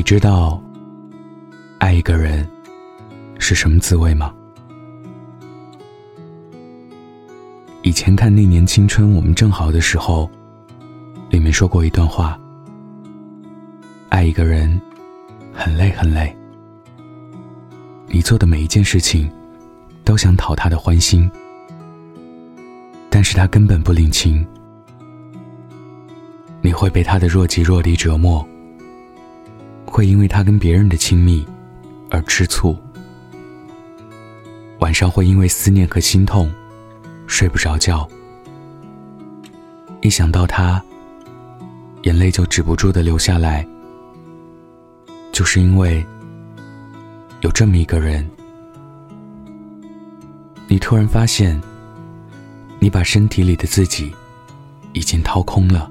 你知道爱一个人是什么滋味吗？以前看《那年青春我们正好的时候》，里面说过一段话：爱一个人很累很累，你做的每一件事情都想讨他的欢心，但是他根本不领情。你会被他的若即若离折磨，会因为他跟别人的亲密而吃醋，晚上会因为思念和心痛睡不着觉，一想到他，眼泪就止不住的流下来，就是因为有这么一个人，你突然发现，你把身体里的自己已经掏空了。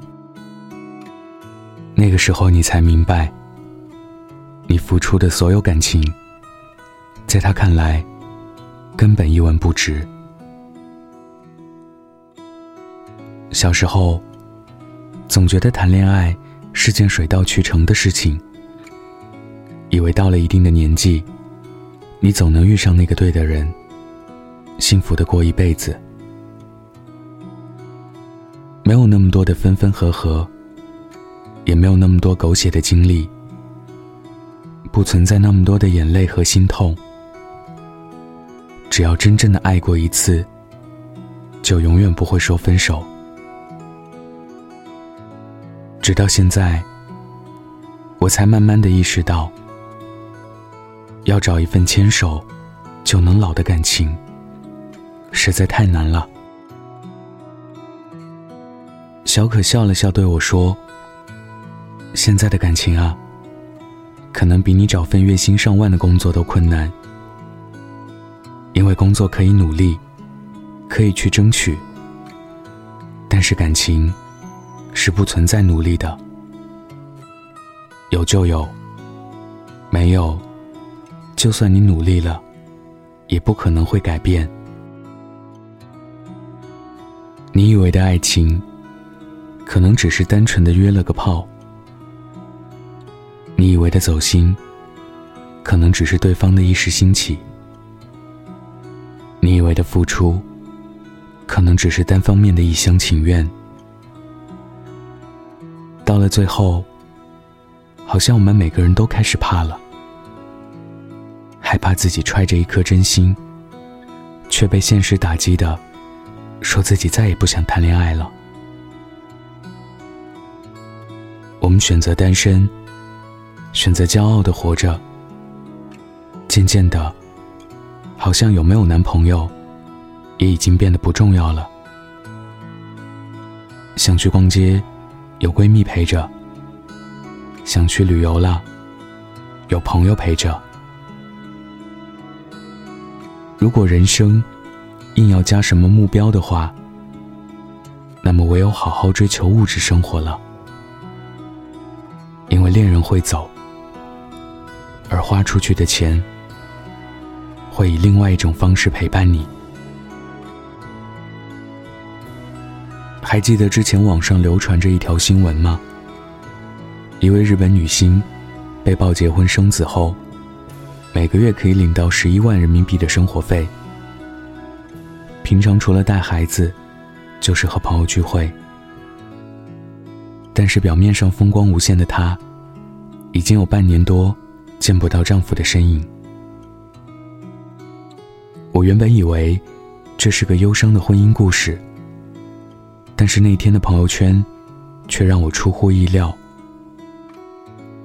那个时候，你才明白，你付出的所有感情，在他看来，根本一文不值。小时候，总觉得谈恋爱是件水到渠成的事情，以为到了一定的年纪，你总能遇上那个对的人，幸福的过一辈子，没有那么多的分分合合。也没有那么多狗血的经历，不存在那么多的眼泪和心痛。只要真正的爱过一次，就永远不会说分手。直到现在，我才慢慢的意识到，要找一份牵手就能老的感情，实在太难了。小可笑了笑，对我说。现在的感情啊，可能比你找份月薪上万的工作都困难，因为工作可以努力，可以去争取，但是感情是不存在努力的，有就有，没有，就算你努力了，也不可能会改变。你以为的爱情，可能只是单纯的约了个炮。你以为的走心，可能只是对方的一时兴起；你以为的付出，可能只是单方面的一厢情愿。到了最后，好像我们每个人都开始怕了，害怕自己揣着一颗真心，却被现实打击的，说自己再也不想谈恋爱了。我们选择单身。选择骄傲的活着，渐渐的，好像有没有男朋友，也已经变得不重要了。想去逛街，有闺蜜陪着；想去旅游了，有朋友陪着。如果人生硬要加什么目标的话，那么唯有好好追求物质生活了，因为恋人会走。而花出去的钱，会以另外一种方式陪伴你。还记得之前网上流传着一条新闻吗？一位日本女星被曝结婚生子后，每个月可以领到十一万人民币的生活费。平常除了带孩子，就是和朋友聚会。但是表面上风光无限的她，已经有半年多。见不到丈夫的身影，我原本以为这是个忧伤的婚姻故事，但是那天的朋友圈却让我出乎意料。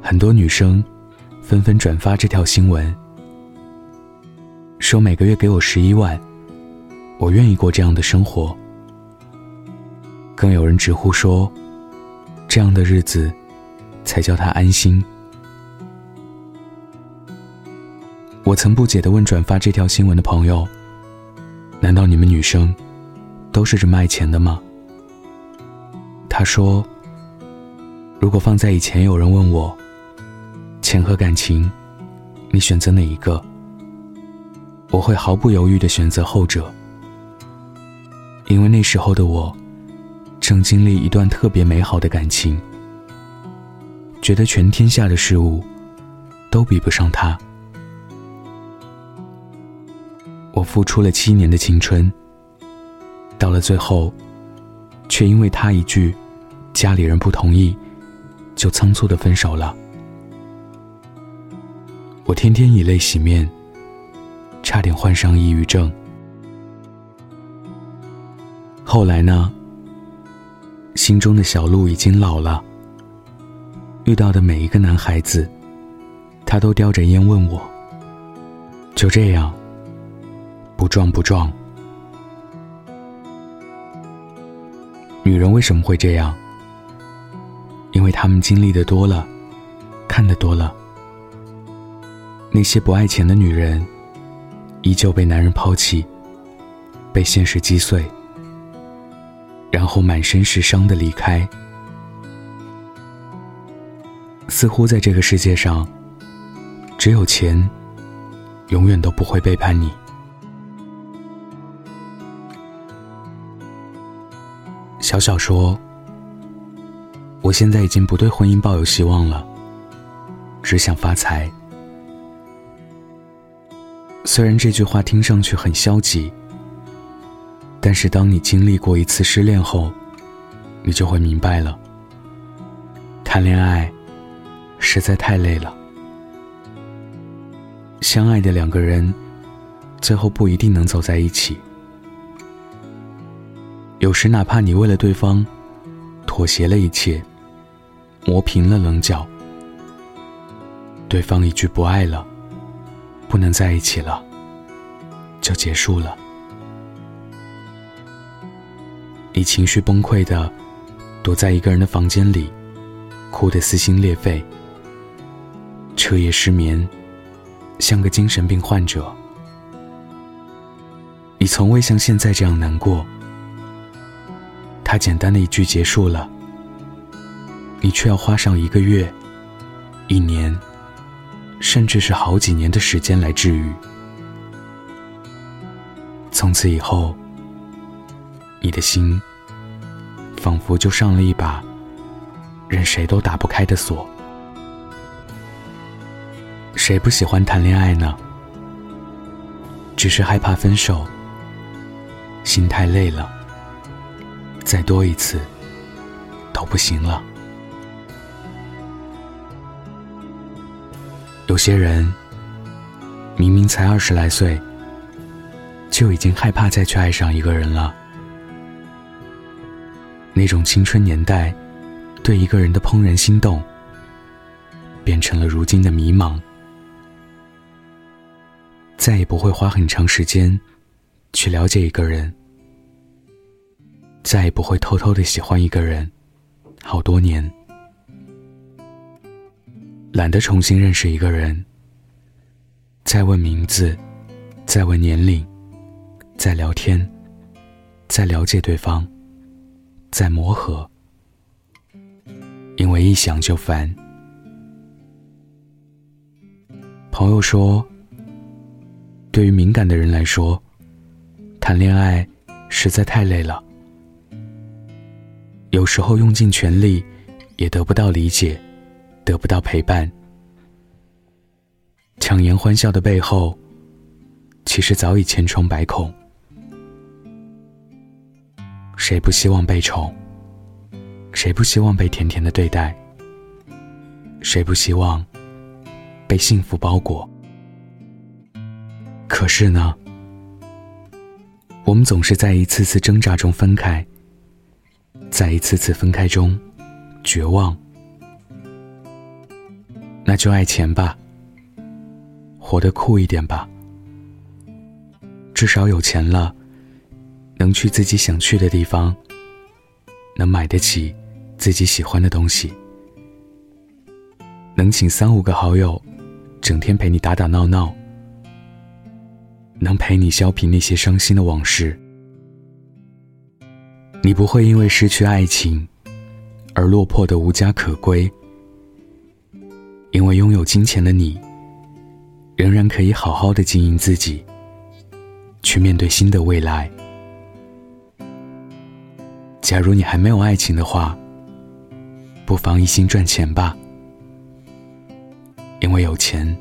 很多女生纷纷转发这条新闻，说每个月给我十一万，我愿意过这样的生活。更有人直呼说，这样的日子才叫她安心。我曾不解地问转发这条新闻的朋友：“难道你们女生都是这么爱钱的吗？”他说：“如果放在以前，有人问我，钱和感情，你选择哪一个？我会毫不犹豫地选择后者，因为那时候的我正经历一段特别美好的感情，觉得全天下的事物都比不上他。我付出了七年的青春，到了最后，却因为他一句“家里人不同意”，就仓促的分手了。我天天以泪洗面，差点患上抑郁症。后来呢？心中的小鹿已经老了，遇到的每一个男孩子，他都叼着烟问我：“就这样，不撞不撞？”女人为什么会这样？因为她们经历的多了，看得多了。那些不爱钱的女人，依旧被男人抛弃，被现实击碎。然后满身是伤的离开。似乎在这个世界上，只有钱，永远都不会背叛你。小小说：“我现在已经不对婚姻抱有希望了，只想发财。”虽然这句话听上去很消极。但是，当你经历过一次失恋后，你就会明白了。谈恋爱实在太累了。相爱的两个人，最后不一定能走在一起。有时，哪怕你为了对方妥协了一切，磨平了棱角，对方一句不爱了，不能在一起了，就结束了。你情绪崩溃的躲在一个人的房间里，哭得撕心裂肺，彻夜失眠，像个精神病患者。你从未像现在这样难过。他简单的一句结束了，你却要花上一个月、一年，甚至是好几年的时间来治愈。从此以后。你的心，仿佛就上了一把任谁都打不开的锁。谁不喜欢谈恋爱呢？只是害怕分手，心太累了，再多一次都不行了。有些人明明才二十来岁，就已经害怕再去爱上一个人了。那种青春年代对一个人的怦然心动，变成了如今的迷茫。再也不会花很长时间去了解一个人，再也不会偷偷的喜欢一个人好多年，懒得重新认识一个人，再问名字，再问年龄，再聊天，再了解对方。再磨合，因为一想就烦。朋友说，对于敏感的人来说，谈恋爱实在太累了。有时候用尽全力，也得不到理解，得不到陪伴。强颜欢笑的背后，其实早已千疮百孔。谁不希望被宠？谁不希望被甜甜的对待？谁不希望被幸福包裹？可是呢，我们总是在一次次挣扎中分开，在一次次分开中绝望。那就爱钱吧，活得酷一点吧，至少有钱了。能去自己想去的地方，能买得起自己喜欢的东西，能请三五个好友整天陪你打打闹闹，能陪你消平那些伤心的往事。你不会因为失去爱情而落魄的无家可归，因为拥有金钱的你，仍然可以好好的经营自己，去面对新的未来。假如你还没有爱情的话，不妨一心赚钱吧。因为有钱，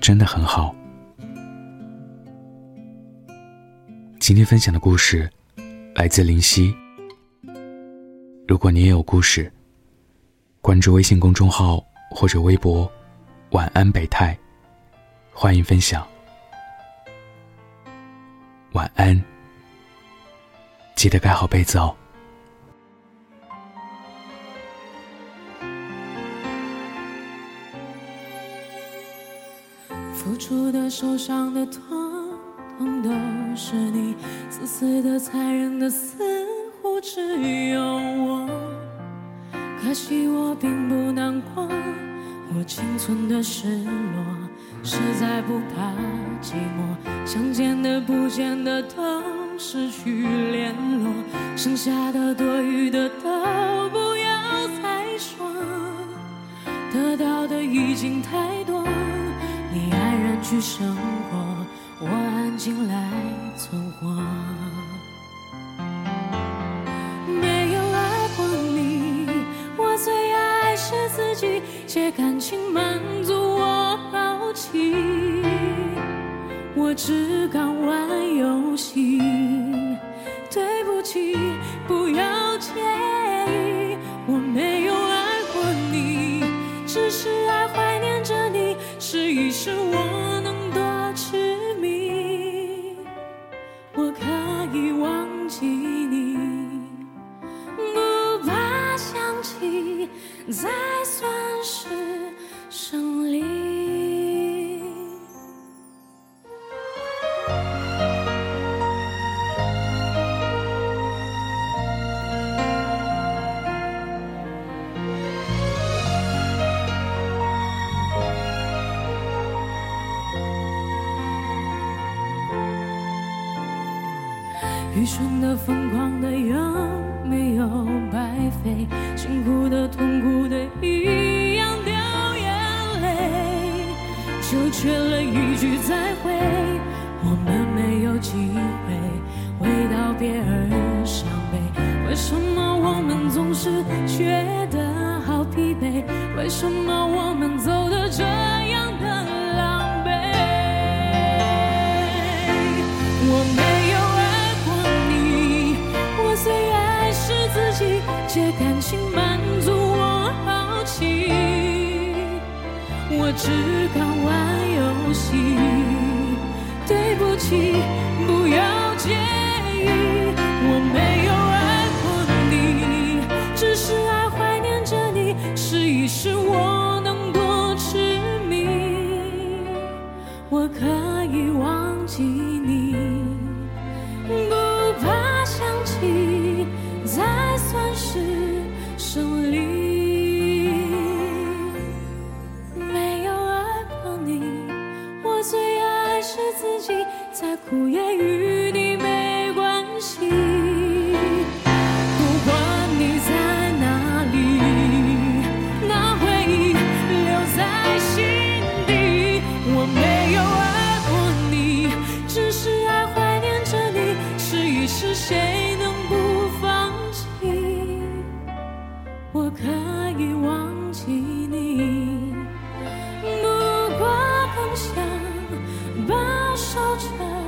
真的很好。今天分享的故事来自林夕。如果你也有故事，关注微信公众号或者微博“晚安北泰”，欢迎分享。晚安，记得盖好被子哦。付出的、受伤的、痛。都是你，自私的、残忍的，似乎只有我。可惜我并不难过，我仅存的失落，实在不怕寂寞。想见的、不见的都失去联络，剩下的、多余的都不要再说。得到的已经太多，你安然去生活。我安静来存活，没有爱过你，我最爱是自己，借感情满足我好奇，我只敢玩游戏，对不起，愚蠢的、疯狂的，有没有白费？辛苦的、痛苦的，一样掉眼泪，就缺了一句再会。我们没有机会为道别而伤悲，为什么我们总是觉得好疲惫？为什么我们走我只敢玩游戏，对不起，much.